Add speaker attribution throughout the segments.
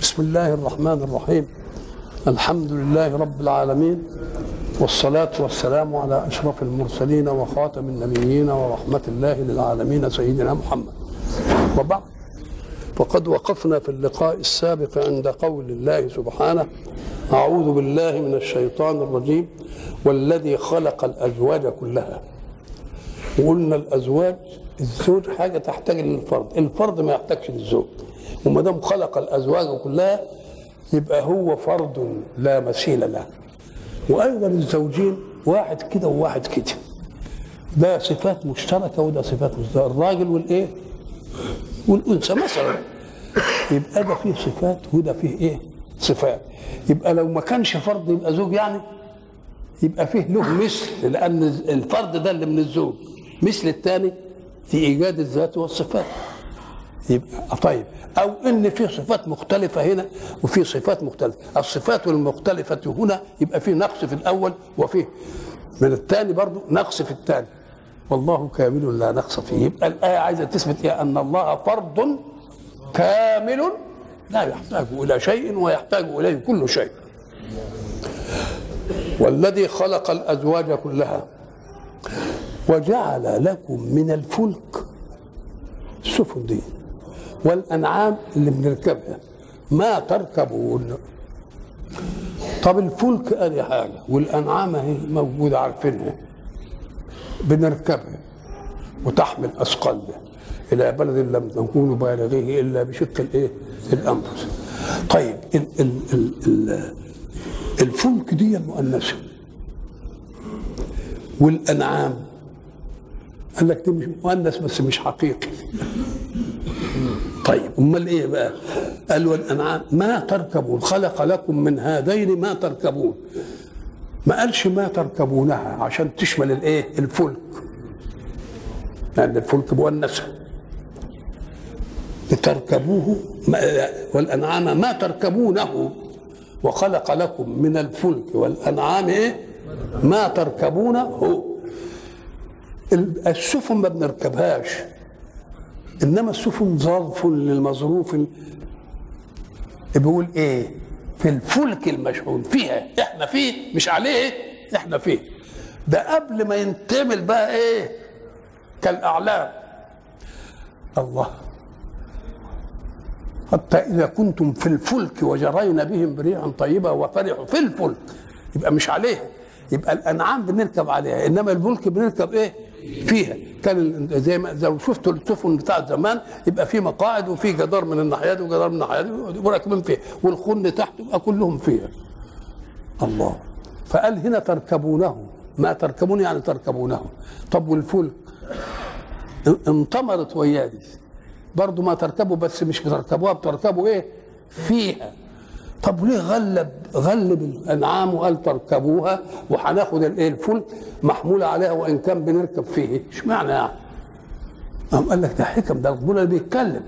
Speaker 1: بسم الله الرحمن الرحيم. الحمد لله رب العالمين والصلاة والسلام على أشرف المرسلين وخاتم النبيين ورحمة الله للعالمين سيدنا محمد. وبعد وقد وقفنا في اللقاء السابق عند قول الله سبحانه أعوذ بالله من الشيطان الرجيم والذي خلق الأزواج كلها. وقلنا الأزواج الزوج حاجة تحتاج للفرد الفرد ما يحتاجش للزوج. وما دام خلق الأزواج كلها يبقى هو فرد لا مثيل له. وأيضا الزوجين واحد كده وواحد كده. ده صفات مشتركة وده صفات مشتركة. الراجل والإيه؟ والأنثى مثلا. يبقى ده فيه صفات وده فيه إيه؟ صفات. يبقى لو ما كانش فرد يبقى زوج يعني؟ يبقى فيه له مثل لأن الفرد ده اللي من الزوج. مثل الثاني في إيجاد الذات والصفات. يبقى طيب. أو إن في صفات مختلفة هنا وفي صفات مختلفة. الصفات المختلفة هنا يبقى في نقص في الأول وفيه من الثاني برضو نقص في الثاني. والله كامل لا نقص فيه. يبقى الآية عايزة تثبت إيه؟ أن الله فرد كامل لا يحتاج إلى شيء ويحتاج إليه كل شيء. والذي خلق الأزواج كلها وجعل لكم من الفلك السفن دي والأنعام اللي بنركبها. ما تركبون طب الفلك أدي حاجة؟ والأنعام اهي موجودة عارفينها. بنركبها وتحمل أثقالنا. إلى بلد لم تكونوا بالغيه إلا بشق الإيه؟ الأنفس. طيب ال ال ال ال الفلك دي مؤنثة والأنعام. قال لك دي مش مؤنث بس مش حقيقي. طيب أمال إيه بقى؟ قال والانعام ما تركبون خلق لكم من هذين ما تركبون. ما قالش ما تركبونها عشان تشمل الإيه؟ الفلك. لأن الفلك مؤنثه لتركبوه والأنعام ما تركبونه. وخلق لكم من الفلك والأنعام إيه؟ ما تركبونه. السفن ما بنركبهاش. إنما السفن ظرف للمظروف بيقول إيه؟ في الفلك المشحون. فيها إحنا فيه مش عليه إحنا فيه. ده قبل ما ينتمل بقى إيه؟ كالأعلام. الله. حتى إذا كنتم في الفلك وجرينا بهم بريحا طيبة وفرحوا في الفلك يبقى مش عليه. يبقى الأنعام بنركب عليها. إنما الفلك بنركب إيه؟ فيها. كان زي ما لو شفتوا السفن بتاعت زمان يبقى في مقاعد وفي جدار من الناحية دي وجدار من الناحية دي وراكبين فيها. والخن تحت يبقى كلهم فيها. الله. فقال هنا تركبونه. ما تركبون يعني تركبونه. طب والفلك؟ انطمرت وياه دي. برضه ما تركبوا بس مش بتركبوها بتركبوا إيه؟ فيها. طب ليه غلب غلب الأنعام وقال تركبوها وهناخد الايه الفلك محموله عليها وإن كان بنركب فيه؟ اشمعنى يعني؟ قام قال لك ده حكم ده ربنا اللي بيتكلم.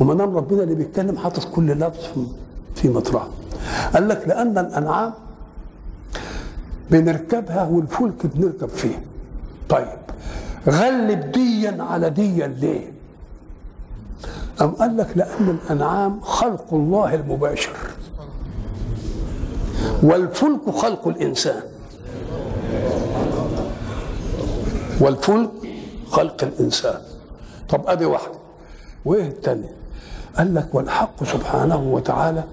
Speaker 1: وما دام ربنا اللي بيتكلم حاطط كل لفظ في مطرحه قال لك لأن الأنعام بنركبها والفلك بنركب فيه. طيب غلب ديا على ديا ليه؟ أم قال لك لأن الأنعام خلق الله المباشر. والفلك خلق الإنسان. والفلك خلق الإنسان. طب أدي واحدة وإيه الثانية قال لك والحق سبحانه وتعالى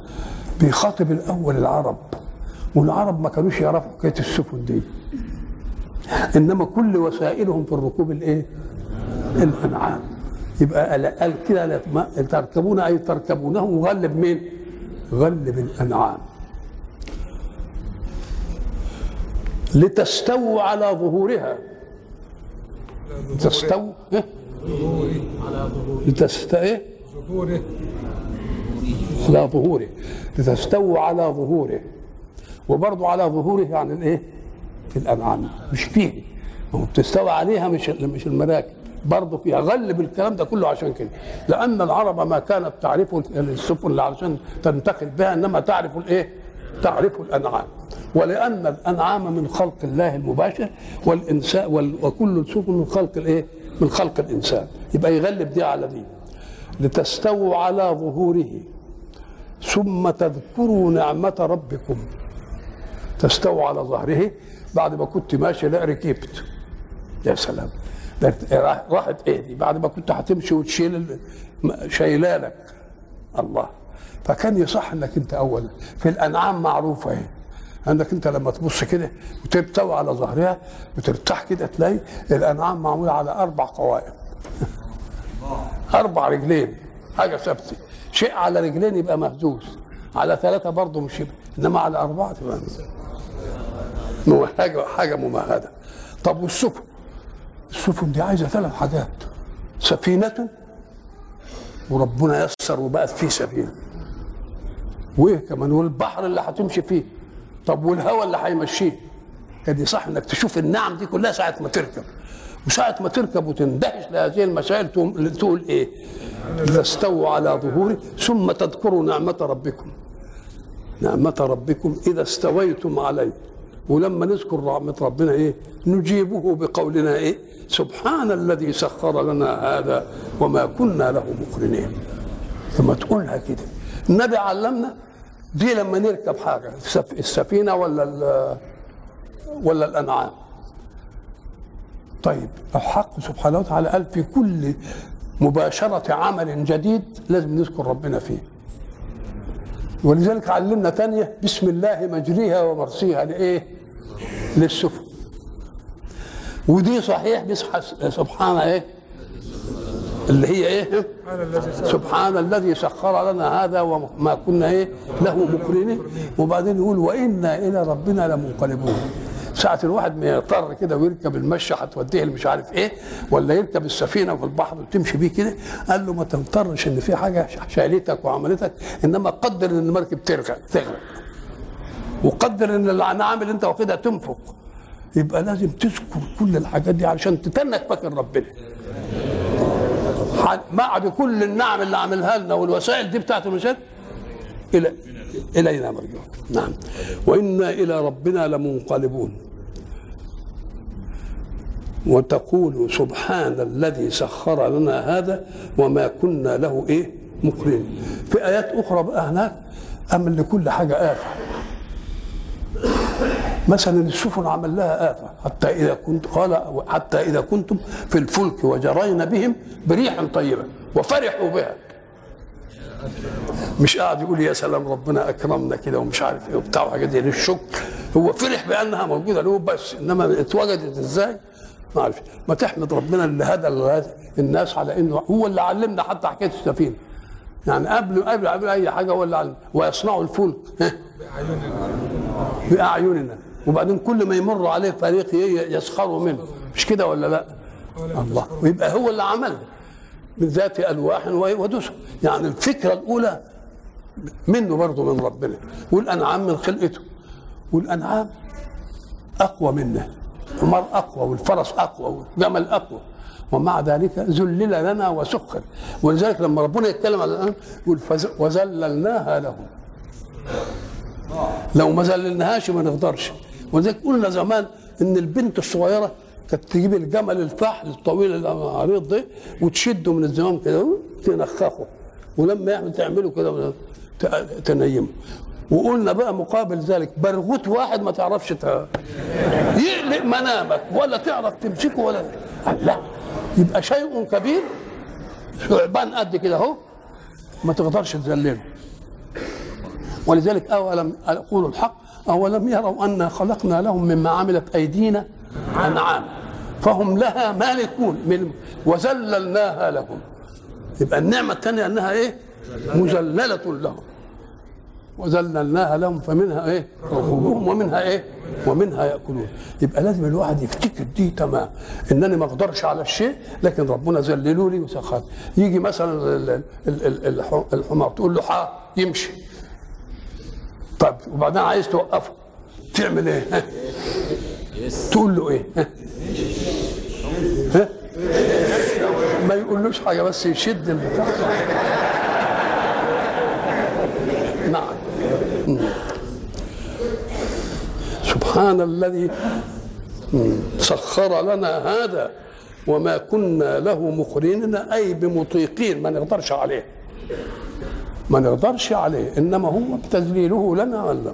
Speaker 1: بيخاطب الأول العرب والعرب ما كانوش يعرفوا حكاية السفن دي. إنما كل وسائلهم في الركوب الإيه؟ الأنعام يبقى قال كده تركبون أي تركبونه وغلب مين؟ غلب الأنعام. لتستووا على ظهورها. تستووا إيه؟ لتست؟
Speaker 2: ظهوره
Speaker 1: على ظهوره. لتستووا على ظهوره. وبرضه على ظهوره يعني الإيه؟ في الأنعام. مش فيه. هو بتستوى عليها مش مش المراكب. برضه فيها. غلب الكلام ده كله عشان كده. لأن العرب ما كانت تعرف السفن علشان تنتقل بها إنما تعرف الإيه؟ تعرف الأنعام. ولأن الأنعام من خلق الله المباشر والإنسان وال- وكل السفن من خلق الإيه؟ من خلق الإنسان. يبقى يغلب دي على دي. لتستووا على ظهوره. ثم تذكروا نعمة ربكم. تستووا على ظهره. بعد ما كنت ماشي لا ركبت. يا سلام. راحت إيه دي؟ بعد ما كنت هتمشي وتشيل شايلالك الله. فكان يصح انك انت اولا في الانعام معروفة اهي. عندك انت لما تبص كده وتبتوي على ظهرها وترتاح كده تلاقي الانعام معمولة على أربع قوائم. أربع رجلين حاجة ثابتة. شيء على رجلين يبقى مهزوز. على ثلاثة برضه مش يبقى. انما على اربعة تبقى حاجة حاجة ممهدة. طب والسفن؟ السفن دي عايزة ثلاث حاجات. سفينة وربنا يسر وبقت فيه سفينه وايه كمان؟ والبحر اللي هتمشي فيه. طب والهواء اللي هيمشيه؟ دي صح إنك تشوف النعم دي كلها ساعة ما تركب. وساعة ما تركب وتندهش لهذه المسائل تقول إيه؟ اذا استووا على ظهوري. ثم تذكروا نعمة ربكم. نعمة ربكم إذا استويتم عليه. ولما نذكر رحمة ربنا إيه؟ نجيبه بقولنا إيه؟ سبحان الذي سخر لنا هذا وما كنا له مقرنين. ثم تقولها كده. النبي علمنا دي لما نركب حاجة السف- السفينة ولا ولا الأنعام. طيب الحق سبحانه وتعالى قال في كل مباشرة عمل جديد لازم نذكر ربنا فيه. ولذلك علمنا تانية بسم الله مجريها ومرسيها لإيه؟ للسفن ودي صحيح بيصحى سبحان إيه؟ اللي هي إيه؟ سبحان الذي سخر لنا هذا وما كنا إيه؟ له مقرنين وبعدين يقول وإنا إلى ربنا لمنقلبون ساعة الواحد ما يضطر كده ويركب المشي هتوديه مش عارف إيه ولا يركب السفينة في البحر وتمشي بيه كده قال له ما تضطرش إن في حاجة شالتك وعملتك إنما قدر إن المركب تغرق تغرق وقدر إن الأنعام اللي أنت واخدها تنفق يبقى لازم تذكر كل الحاجات دي علشان تتنك فاكر ربنا. بعد كل النعم اللي عملها لنا والوسائل دي بتاعت المشاهد إلى إلينا مرجعكم نعم. وإنا إلى ربنا لمنقلبون. وتقول سبحان الذي سخر لنا هذا وما كنا له إيه؟ مقرنين. في آيات أخرى بقى هناك امن لكل حاجة آفة. مثلا السفن عمل لها آفة حتى إذا كنت قال حتى إذا كنتم في الفلك وجرين بهم بريح طيبة وفرحوا بها. مش قاعد يقول يا سلام ربنا أكرمنا كده ومش عارف إيه وبتاع وحاجات دي. للشكر هو فرح بأنها موجودة له بس إنما اتوجدت إزاي؟ ما أعرف ما تحمد ربنا اللي هدى الناس على إنه هو اللي علمنا حتى حكاية السفينة. يعني قبل قبل قبل أي حاجة هو اللي علم. ويصنعوا الفلك. ها؟ بأعيننا. وبعدين كل ما يمر عليه فريق يسخروا منه. مش كده ولا لا؟ الله. ويبقى هو اللي عمل من ذات ألواح ودسر يعني الفكرة الأولى منه برضه من ربنا. والأنعام من خلقته. والأنعام أقوى منا المرء أقوى والفرس أقوى والجمل أقوى. ومع ذلك ذلل لنا وسخر ولذلك لما ربنا يتكلم على الأنعام يقول وذللناها لهم. لو ما ذللناهاش ما نقدرش ولذلك قلنا زمان إن البنت الصغيرة كانت تجيب الجمل الفحل الطويل العريض ده وتشده من الزمام كده تنخخه ولما يعمل تعمله كده تنيمه. وقلنا بقى مقابل ذلك برغوت واحد ما تعرفش. يقلق منامك ولا تعرف تمسكه ولا لا. يبقى شيء كبير ثعبان قد كده اهو ما تقدرش تذلله. ولذلك أولم أقول الحق أولم يروا أنا خلقنا لهم مما عملت أيدينا؟ أنعام. فهم لها مالكون من وذللناها لهم. يبقى النعمة الثانية أنها إيه؟ مذللة لهم. وذللناها لهم فمنها إيه؟ ركوبهم ومنها إيه؟ ومنها يأكلون. يبقى لازم الواحد يفتكر دي تمام. إنني ما أقدرش على الشيء لكن ربنا ذللوا لي وسخر يجي مثلا ال- ال- ال- الح- الحمار تقول له حا يمشي. طب وبعدين عايز توقفه تعمل إيه؟ تقول له إيه ها؟ ما يقولوش حاجة بس يشد البتاع نعم. سبحان الذي. سخر لنا هذا وما كنا له مقرنين أي بمطيقين ما نقدرش عليه ما نقدرش عليه إنما هو تذليله لنا ولا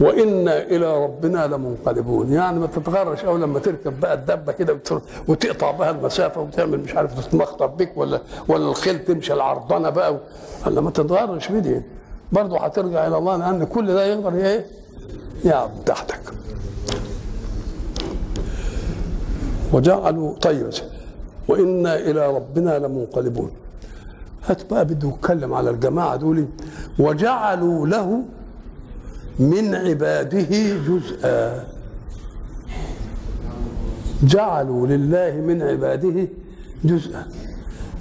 Speaker 1: وإنا إلى ربنا لمنقلبون. يعني ما تتغرش أو لما تركب بقى الدبة كده وتقطع بها المسافة وتعمل مش عارف تتمخطب بك ولا ولا الخيل تمشي العرضنة بقى ولا ما تتغرش بدي. برضه هترجع إلى الله لأن كل ده يقدر إيه؟ يعب تحتك. وجعلوا طيب وإنا إلى ربنا لمنقلبون. هات بقى بده يتكلم على الجماعة دول. وجعلوا له من عباده جزءا. جعلوا لله من عباده جزءا.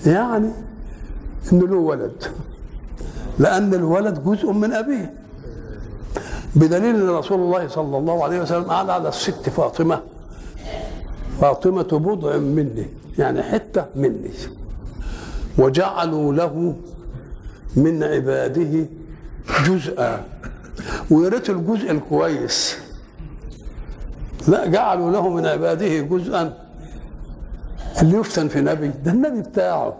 Speaker 1: يعني إنه له ولد. لأن الولد جزء من أبيه. بدليل إن رسول الله صلى الله عليه وسلم قال على الست فاطمة فاطمة بضع مني يعني حتة مني. وجعلوا له من عباده جزءا. ويا ريت الجزء الكويس. لا جعلوا له من عباده جزءا. اللي يفتن في نبي ده النبي بتاعه.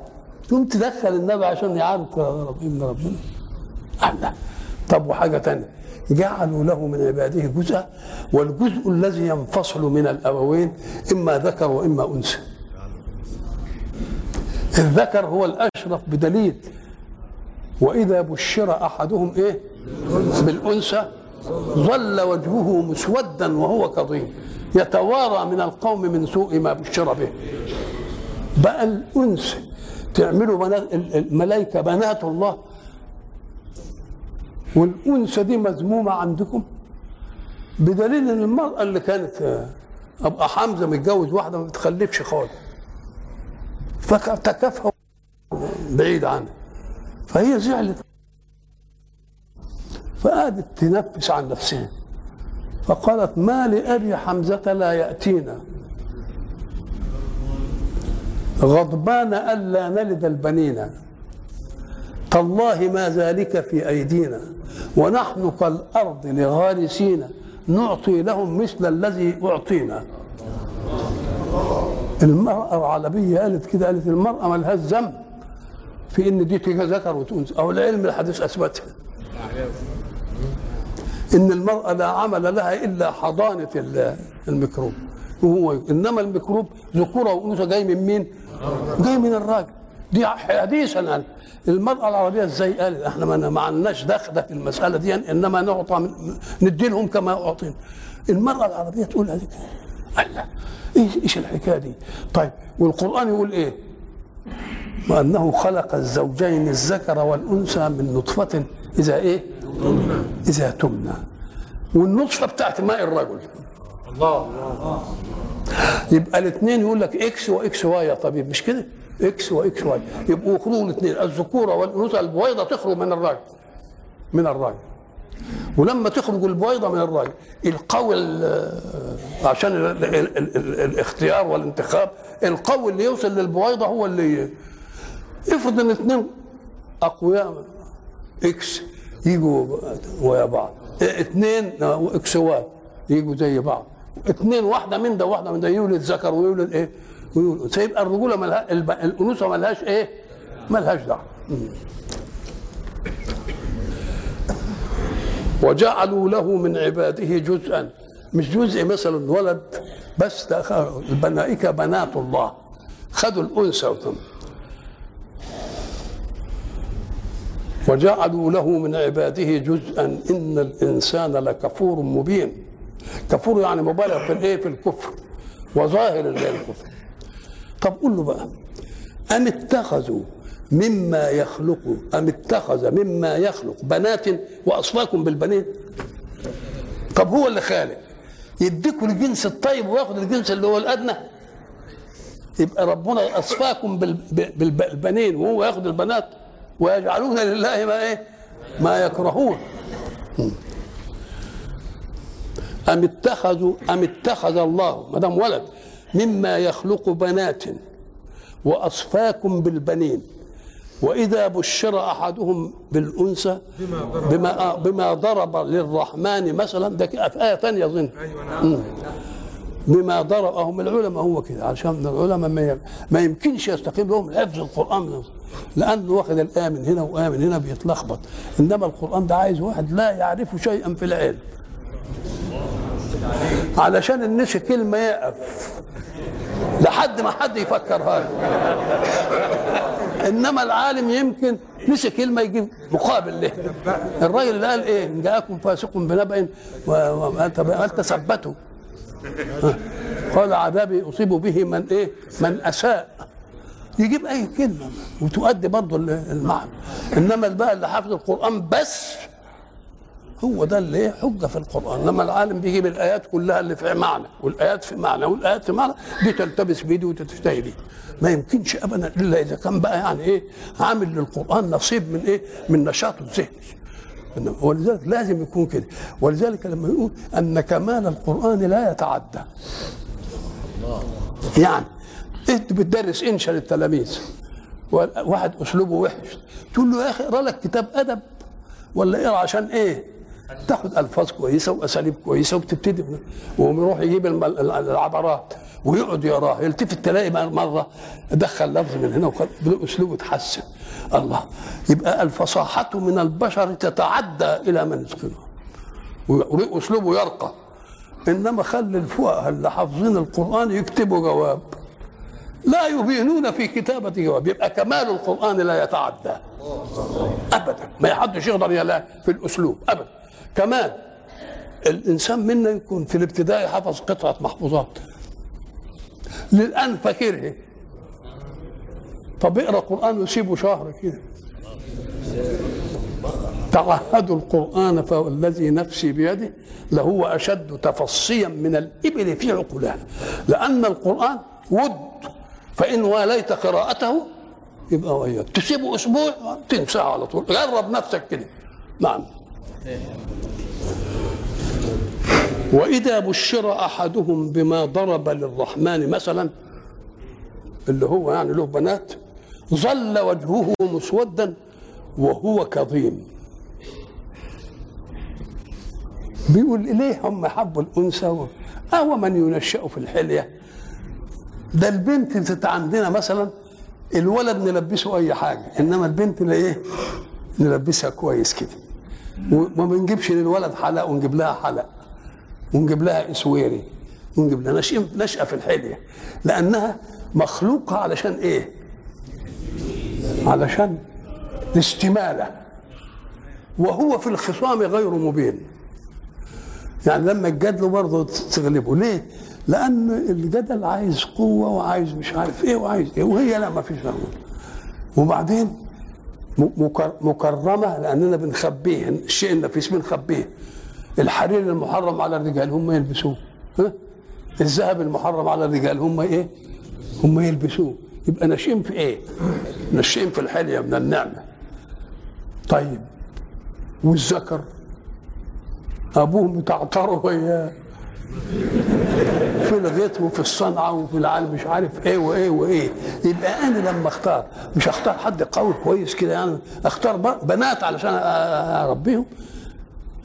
Speaker 1: تقوم تدخل النبي عشان يعرف رب ابن ربنا. الله. طب وحاجة تانية. جعلوا له من عباده جزءا. والجزء الذي ينفصل من الأبوين إما ذكر وإما أنثى. الذكر هو الأشرف بدليل. وإذا بشر أحدهم إيه؟ بالأنثى ظل وجهه مسودا وهو كظيم. يتوارى من القوم من سوء ما بشر به. بقى الأنثى تعملوا بنات الملائكة بنات الله. والأنثى دي مذمومة عندكم؟ بدليل إن المرأة اللي كانت آه، أبقى حمزة متجوز واحدة ما بتخلفش خالص. فتكافئوا بعيد عنها فهي زعلت. فقعدت تنفس عن نفسها. فقالت ما لأبي حمزة لا يأتينا. غضبان ألا نلد البنين. تالله ما ذلك في أيدينا. ونحن كالأرض لغارسين. نعطي لهم مثل الذي أعطينا. المرأة العربية قالت كده قالت المرأة ما لهاش ذنب في إن دي ذكر وتنثى. أو العلم الحديث اثبتها إن المرأة لا عمل لها إلا حضانة ال- الميكروب. وهو إنما الميكروب ذكورة وانوثه جاي من مين؟ جاي من الراجل. دي حديثا قال المرأة العربية إزاي قالت؟ إحنا ما عندناش دخلة في المسألة دي إنما نعطى ندي لهم كما أعطينا. المرأة العربية تقول هذه الله. إيش إيش الحكاية دي؟ طيب والقرآن يقول إيه؟ وأنه خلق الزوجين الذكر والأنثى من نطفة إذا إيه؟ إذا تمنى والنطفة بتاعت ماء الرجل
Speaker 2: الله
Speaker 1: يبقى الاثنين يقول لك X و XY يا طيب مش كده؟ X و XY يبقوا يخرجوا الاثنين الذكورة والأنوثة البويضة تخرج من الراجل من الراجل ولما تخرج البويضه من الراجل القوي ال- عشان ال ال ال ال الاختيار والانتخاب القوي اللي يوصل للبويضه هو اللي افرض إن اثنين أقوياء X يجوا ويا بعض. اثنين XY يجوا زي بعض. اثنين واحدة من ده واحدة من ده يولد ذكر ويولد إيه؟ ويولد. أنثى. يبقى الرجولة ملها الأنوثة ملهاش إيه؟ ملهاش دعوة. وجعلوا له من عباده جزءا. مش جزء مثلا ولد بس الملائكه بنات الله. خدوا الأنثى وتم. وجعلوا له من عباده جزءا. إن الإنسان لكفور مبين. كفور يعني مبالغ في الإيه؟ في الكفر. وظاهر الكفر طب قول له بقى أم اتخذوا مما يخلق أم اتخذ مما يخلق بنات وأصفاكم بالبنين؟ طب هو اللي خالق. يديكوا الجنس الطيب وياخد الجنس اللي هو الأدنى. يبقى ربنا بال- بالبنين وهو ياخد البنات. ويجعلون لله ما إيه؟ ما يكرهون. أم اتخذوا أم اتخذ الله ما دام ولد مما يخلق بنات وأصفاكم بالبنين. وإذا بشر أحدهم بالأنثى بما بما ضرب للرحمن مثلا ده في آية ثانية أظن.
Speaker 2: أيوه نعم.
Speaker 1: بما ضربهم العلماء هو كده عشان العلماء ما يمكنش يستقيم لهم حفظ القرآن. لأنه واخد الآية من هنا وآية من هنا بيتلخبط. إنما القرآن ده عايز واحد لا يعرف شيئا في العلم. علشان الناس كلمة يقف. لحد ما حد يفكرها له إنما العالم يمكن نسي كلمة يجيب مقابل له. الراجل اللي قال إيه؟ ان جاءكم فاسق بنبأ و- و- هل تثبتوا قال عذابي أصيب به من إيه؟ من أساء. يجيب أي كلمة وتؤدي برضه المعنى. إنما بقى اللي حافظ القرآن بس هو ده اللي إيه حجة في القرآن. لما العالم بيجيب الايات كلها اللي في معنى والآيات في معنى والآيات في معنى دي تلتبس بيدي وتتشتهي بيه. ما يمكنش ابدا إلا إذا كان بقى يعني إيه عامل للقرآن نصيب من إيه من نشاطه الذهني. ولذلك لازم يكون كده. ولذلك لما يقول أن كمال القرآن لا يتعدى. يعني أنت بتدرس انشا للتلاميذ واحد أسلوبه وحش. تقول له يا أخي اقرا لك كتاب أدب ولا اقرا عشان إيه؟ تاخد ألفاظ كويسة وأساليب كويسة وبتبتدي ويقوم يروح يجيب العبارات ويقعد يقرأها. يلتفت تلاقي مرة دخل لفظ من هنا وخد اسلوبه اتحسن الله. يبقى الفصاحه من البشر تتعدى إلى من يتقنها واسلوبه يرقى. إنما خلي الفقهاء اللي حافظين القرآن يكتبوا جواب. لا يبينون في كتابة جواب. يبقى كمال القرآن لا يتعدى. ما حدش يقدر يلا في الأسلوب أبدا. كمان الإنسان منا يكون في الابتدائي حفظ قطعة محفوظات. للآن فاكرها طب اقرأ قرآن وسيبه شهر كده. تعهدوا القرآن فوالذي نفسي بيده لهو أشد تفصيا من الإبل في عقولها لأن القرآن ود فإن واليت قراءته يبقى وياك. تسيبه أسبوع تنساه على طول. جرب نفسك كده. نعم. وإذا بشر أحدهم بما ضرب للرحمن مثلا اللي هو يعني له بنات ظل وجهه مسودا وهو كظيم. بيقول ليه هم حبوا الأنثى؟ و- أو من ينشأ في الحلية. ده البنت بتت عندنا مثلا الولد نلبسه أي حاجة إنما البنت اللي إيه نلبسها كويس كده وما بنجيبش للولد حلق ونجيب لها حلق ونجيب لها اسويري ونجيب لها نشأة في الحلية لأنها مخلوقة علشان إيه؟ علشان الاستماله وهو في الخصام غير مبين يعني لما الجدل برضه تغلبه ليه؟ لأن الجدل عايز قوة وعايز مش عارف إيه وعايز إيه وهي لا ما فيش وبعدين م- مكر- مكرمة لأننا بنخبيه الشيء النفيس بنخبيه الحرير المحرم على الرجال هم يلبسوه ها؟ الذهب المحرم على الرجال هم إيه؟ هم يلبسوه يبقى ناشئين في إيه؟ ناشئين في الحلية من النعمة طيب والذكر أبوهم يتعطروا وياه في الغيط وفي الصنعة وفي العالم مش عارف إيه وإيه وإيه. يبقى أنا لما أختار مش اختار حد قوي كويس كده يعني أختار بنات علشان أربيهم.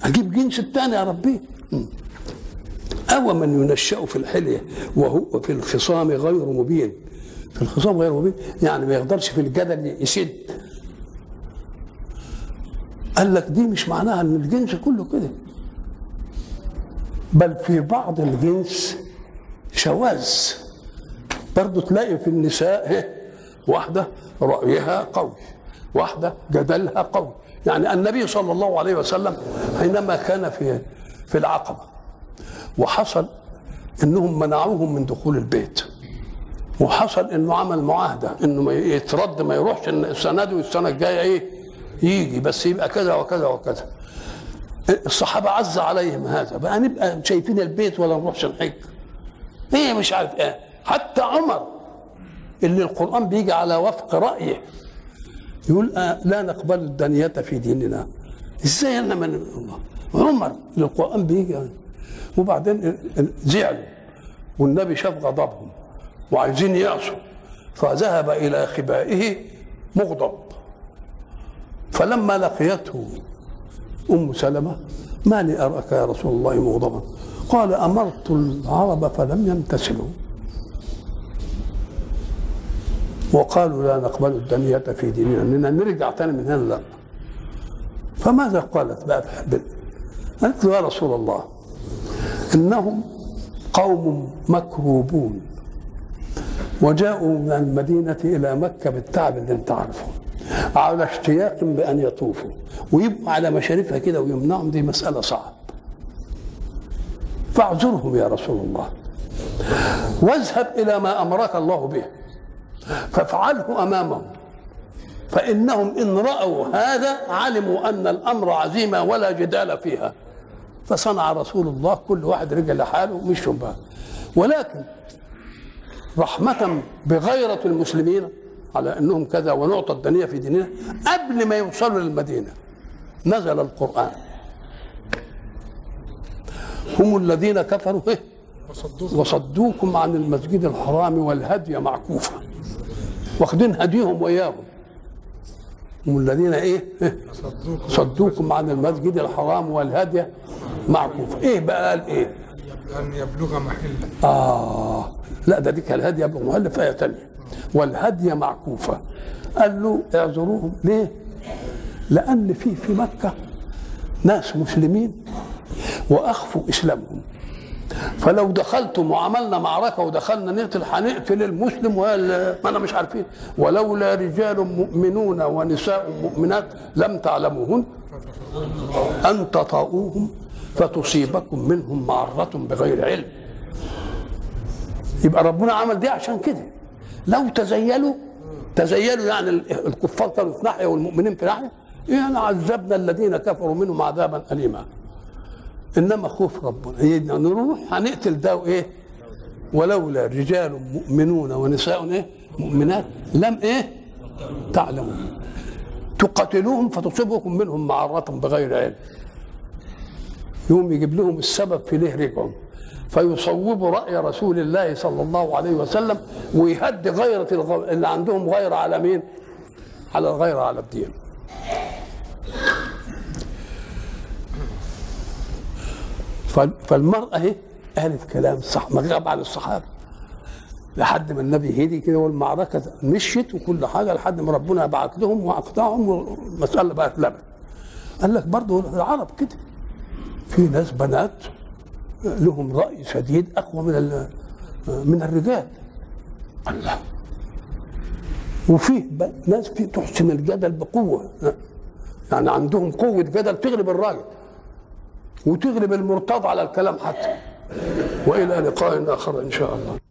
Speaker 1: أجيب جنس الثاني أربيه. أو من ينشأ في الحلية وهو في الخصام غير مبين. في الخصام غير مبين يعني ما يقدرش في الجدل يسد. قال لك دي مش معناها إن الجنس كله كده. بل في بعض الجنس شواذ برضه تلاقي في النساء إيه؟ واحدة رأيها قوي واحدة جدلها قوي. يعني النبي صلى الله عليه وسلم حينما كان في في العقبة وحصل إنهم منعوهم من دخول البيت وحصل إنه عمل معاهدة إنه يترد ما يروحش السنة دي والسنة الجاية إيه؟ يجي بس يبقى كذا وكذا وكذا. الصحابة عز عليهم هذا بقى نبقى شايفين البيت ولا نروحش نحج؟ هي مش عارف إيه؟ حتى عمر اللي القرآن بيجي على وفق رأيه يقول آه لا نقبل الدنية في ديننا. إزاي أنا من عمر اللي القران بيجي. وبعدين زعلوا. والنبي شاف غضبهم وعايزين يعصوا. فذهب إلى خبائه مغضب. فلما لقيته أم سلمة ما لي أراك يا رسول الله مغضبا؟ قال أمرت العرب فلم يمتثلوا وقالوا لا نقبل الدنية في ديننا إننا نرجع تاني من هنا لا فماذا قالت بقى بال- قالت له يا رسول الله إنهم قوم مكروبون وجاءوا من المدينة إلى مكة بالتعب اللي أنت عارفه على اشتياق بأن يطوفوا ويبقوا على مشارفها كده ويمنعهم دي مسألة صعب فاعذرهم يا رسول الله. واذهب إلى ما أمرك الله به. فافعله أمامهم. فإنهم إن رأوا هذا علموا أن الأمر عزيمة ولا جدال فيها. فصنع رسول الله كل واحد رجع لحاله ومشوا بقى ولكن رحمة بغيرة المسلمين على أنهم كذا ونعطى الدنيا في ديننا قبل ما يوصلوا للمدينة. نزل القرآن. هم الذين كفروا إيه؟ وصدوكم. عن المسجد الحرام والهدي معكوفة. واخدين هديهم وإياهم. هم الذين إيه؟ إيه؟
Speaker 2: صدوكم
Speaker 1: عن المسجد الحرام والهدي معكوفة. إيه بقى؟ قال إيه؟
Speaker 2: أن يبلغ محلة.
Speaker 1: آه. لا ده ديك الهدي يبلغ مؤلف آية تانية. والهدي معكوفة. قال له اعذروهم. ليه؟ لأن في في مكة ناس مسلمين وأخفوا إسلامهم. فلو دخلتم وعملنا معركة ودخلنا نقتل هنقتل المسلم ما أنا مش عارفين. ولولا رجال مؤمنون ونساء مؤمنات لم تعلموهن أن تطاؤوهم فتصيبكم منهم معرة بغير علم. يبقى ربنا عمل دي عشان كده. لو تزيلوا تزيلوا يعني ال- الكفار كانوا في ناحية والمؤمنين في ناحية يعني عذبنا الذين كفروا منهم عذابا اليما. إنما خوف ربنا. إيه، نروح هنقتل ده وإيه؟ ولولا رجال مؤمنون ونساء إيه؟ مؤمنات لم إيه؟ تعلموا. تقاتلوهم فتصيبكم منهم معرة بغير علم. يوم يجيب لهم السبب في ليه رجعهم فيصوبوا رأي رسول الله صلى الله عليه وسلم ويهدي غيرة. اللي عندهم غيرة على مين؟ على الغيرة على الدين فالمرأة اهي قالت كلام صح ما غاب عن الصحابة. لحد ما النبي هدي كده والمعركة مشيت وكل حاجة لحد ما ربنا بعت لهم وأقطعهم والمسألة بقت لبن. قال لك برضه العرب كده. في ناس بنات لهم رأي شديد أقوى من من الرجال. الله. وفيه ناس في تحسن الجدل بقوة. يعني عندهم قوة جدل تغلب الراجل. وتغلب المرتضى على الكلام حتى. وإلى لقاء آخر إن شاء الله.